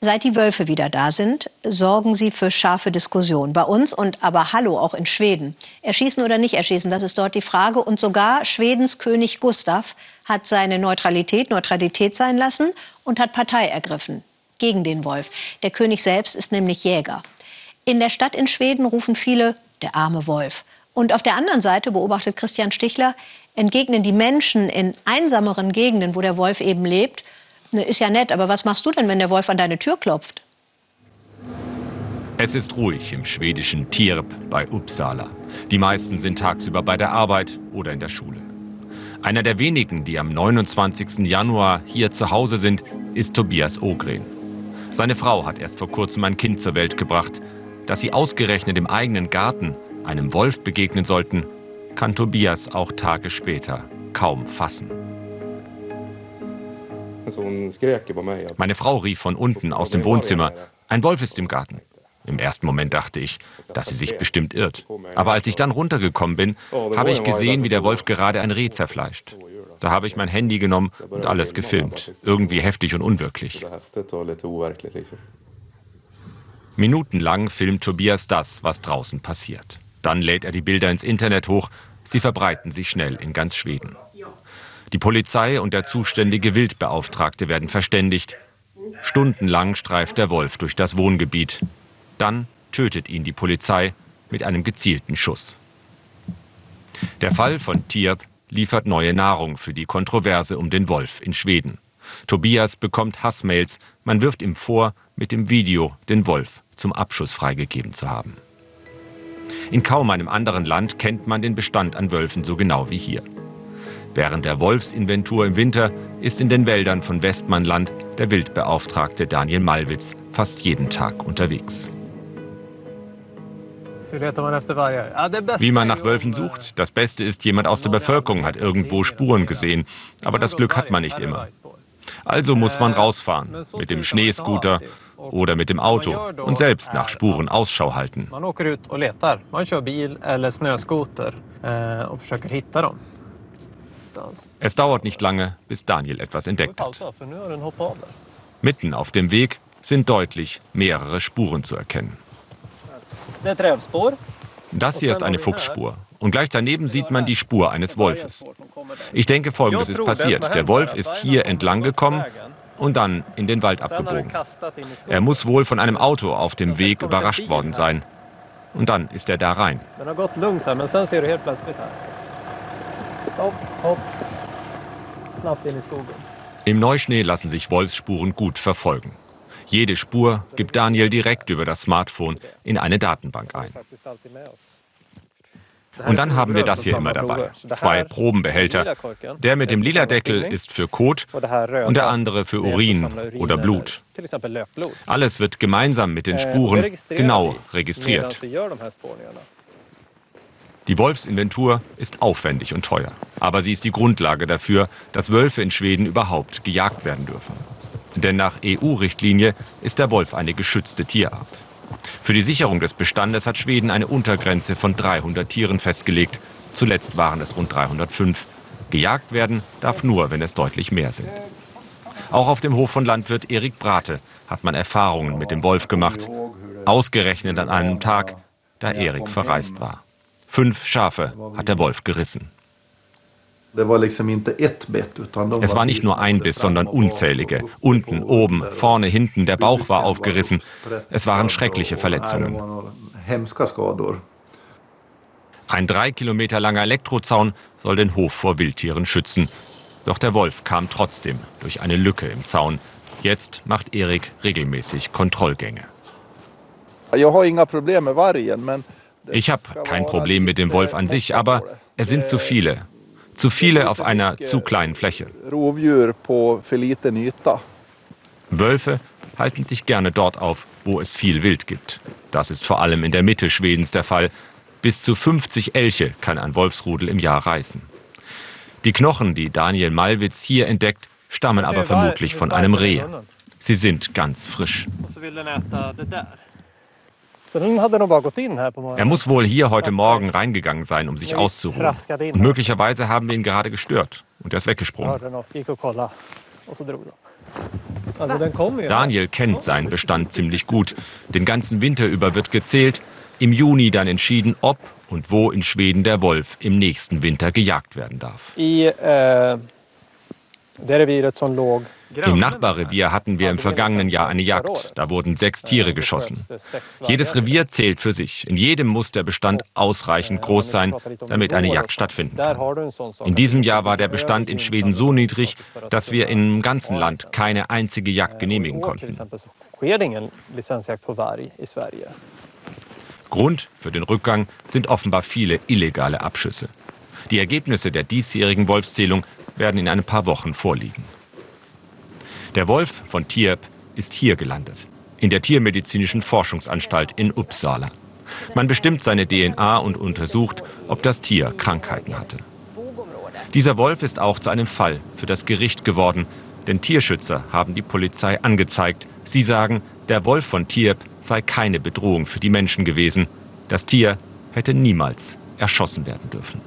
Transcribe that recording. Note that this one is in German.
Seit die Wölfe wieder da sind, sorgen sie für scharfe Diskussionen. Bei uns und aber hallo auch in Schweden. Erschießen oder nicht erschießen, das ist dort die Frage. Und sogar Schwedens König Gustav hat seine Neutralität Neutralität sein lassen und hat Partei ergriffen gegen den Wolf. Der König selbst ist nämlich Jäger. In der Stadt in Schweden rufen viele, der arme Wolf. Und auf der anderen Seite, beobachtet Christian Stichler, entgegnen die Menschen in einsameren Gegenden, wo der Wolf eben lebt, Ne, ist ja nett, aber was machst du denn, wenn der Wolf an deine Tür klopft? Es ist ruhig im schwedischen Tierp bei Uppsala. Die meisten sind tagsüber bei der Arbeit oder in der Schule. Einer der wenigen, die am 29. Januar hier zu Hause sind, ist Tobias Ogren. Seine Frau hat erst vor kurzem ein Kind zur Welt gebracht. Dass sie ausgerechnet im eigenen Garten einem Wolf begegnen sollten, kann Tobias auch Tage später kaum fassen. Meine Frau rief von unten aus dem Wohnzimmer, ein Wolf ist im Garten. Im ersten Moment dachte ich, dass sie sich bestimmt irrt. Aber als ich dann runtergekommen bin, habe ich gesehen, wie der Wolf gerade ein Reh zerfleischt. Da habe ich mein Handy genommen und alles gefilmt. Irgendwie heftig und unwirklich. Minutenlang filmt Tobias das, was draußen passiert. Dann lädt er die Bilder ins Internet hoch. Sie verbreiten sich schnell in ganz Schweden. Die Polizei und der zuständige Wildbeauftragte werden verständigt. Stundenlang streift der Wolf durch das Wohngebiet. Dann tötet ihn die Polizei mit einem gezielten Schuss. Der Fall von Tierp liefert neue Nahrung für die Kontroverse um den Wolf in Schweden. Tobias bekommt Hassmails, man wirft ihm vor, mit dem Video den Wolf zum Abschuss freigegeben zu haben. In kaum einem anderen Land kennt man den Bestand an Wölfen so genau wie hier. Während der Wolfsinventur im Winter ist in den Wäldern von Westmannland der Wildbeauftragte Daniel Malwitz fast jeden Tag unterwegs. Wie man nach Wölfen sucht, das Beste ist, jemand aus der Bevölkerung hat irgendwo Spuren gesehen. Aber das Glück hat man nicht immer. Also muss man rausfahren, mit dem Schneescooter oder mit dem Auto und selbst nach Spuren Ausschau halten. Man åker ut och letar. Man kör bil eller snöskoter eh, och försöker hitta dem. Es dauert nicht lange, bis Daniel etwas entdeckt hat. Mitten auf dem Weg sind deutlich mehrere Spuren zu erkennen. Das hier ist eine Fuchsspur. Und gleich daneben sieht man die Spur eines Wolfes. Ich denke, Folgendes ist passiert. Der Wolf ist hier entlang gekommen und dann in den Wald abgebogen. Er muss wohl von einem Auto auf dem Weg überrascht worden sein. Und dann ist er da rein. Hopp, hopp. Die Skogen. Im Neuschnee lassen sich Wolfsspuren gut verfolgen. Jede Spur gibt Daniel direkt über das Smartphone in eine Datenbank ein. Und dann haben wir das hier immer dabei. Zwei Probenbehälter. Der mit dem lila Deckel ist für Kot und der andere für Urin oder Blut. Alles wird gemeinsam mit den Spuren genau registriert. Die Wolfsinventur ist aufwendig und teuer, aber sie ist die Grundlage dafür, dass Wölfe in Schweden überhaupt gejagt werden dürfen. Denn nach EU-Richtlinie ist der Wolf eine geschützte Tierart. Für die Sicherung des Bestandes hat Schweden eine Untergrenze von 300 Tieren festgelegt. Zuletzt waren es rund 305. Gejagt werden darf nur, wenn es deutlich mehr sind. Auch auf dem Hof von Landwirt Erik Brate hat man Erfahrungen mit dem Wolf gemacht. Ausgerechnet an einem Tag, da Erik verreist war. Fünf Schafe hat der Wolf gerissen. Es war nicht nur ein Biss, sondern unzählige. Unten, oben, vorne, hinten, der Bauch war aufgerissen. Es waren schreckliche Verletzungen. Ein drei Kilometer langer Elektrozaun soll den Hof vor Wildtieren schützen. Doch der Wolf kam trotzdem durch eine Lücke im Zaun. Jetzt macht Erik regelmäßig Kontrollgänge. Ich habe inga Probleme mit Vargen, men ich habe kein Problem mit dem Wolf an sich, aber es sind zu viele. Zu viele auf einer zu kleinen Fläche. Wölfe halten sich gerne dort auf, wo es viel Wild gibt. Das ist vor allem in der Mitte Schwedens der Fall. Bis zu 50 Elche kann ein Wolfsrudel im Jahr reißen. Die Knochen, die Daniel Malwitz hier entdeckt, stammen aber vermutlich von einem Reh. Sie sind ganz frisch. Er muss wohl hier heute Morgen reingegangen sein, um sich auszuruhen. Und möglicherweise haben wir ihn gerade gestört. Und er ist weggesprungen. Daniel kennt seinen Bestand ziemlich gut. Den ganzen Winter über wird gezählt, im Juni dann entschieden, ob und wo in Schweden der Wolf im nächsten Winter gejagt werden darf. Äh, Im Nachbarrevier hatten wir im vergangenen Jahr eine Jagd. Da wurden sechs Tiere geschossen. Jedes Revier zählt für sich. In jedem muss der Bestand ausreichend groß sein, damit eine Jagd stattfinden kann. In diesem Jahr war der Bestand in Schweden so niedrig, dass wir im ganzen Land keine einzige Jagd genehmigen konnten. Grund für den Rückgang sind offenbar viele illegale Abschüsse. Die Ergebnisse der diesjährigen Wolfszählung werden in ein paar Wochen vorliegen. Der Wolf von Tierp ist hier gelandet, in der Tiermedizinischen Forschungsanstalt in Uppsala. Man bestimmt seine DNA und untersucht, ob das Tier Krankheiten hatte. Dieser Wolf ist auch zu einem Fall für das Gericht geworden, denn Tierschützer haben die Polizei angezeigt. Sie sagen, der Wolf von Tierp sei keine Bedrohung für die Menschen gewesen. Das Tier hätte niemals erschossen werden dürfen.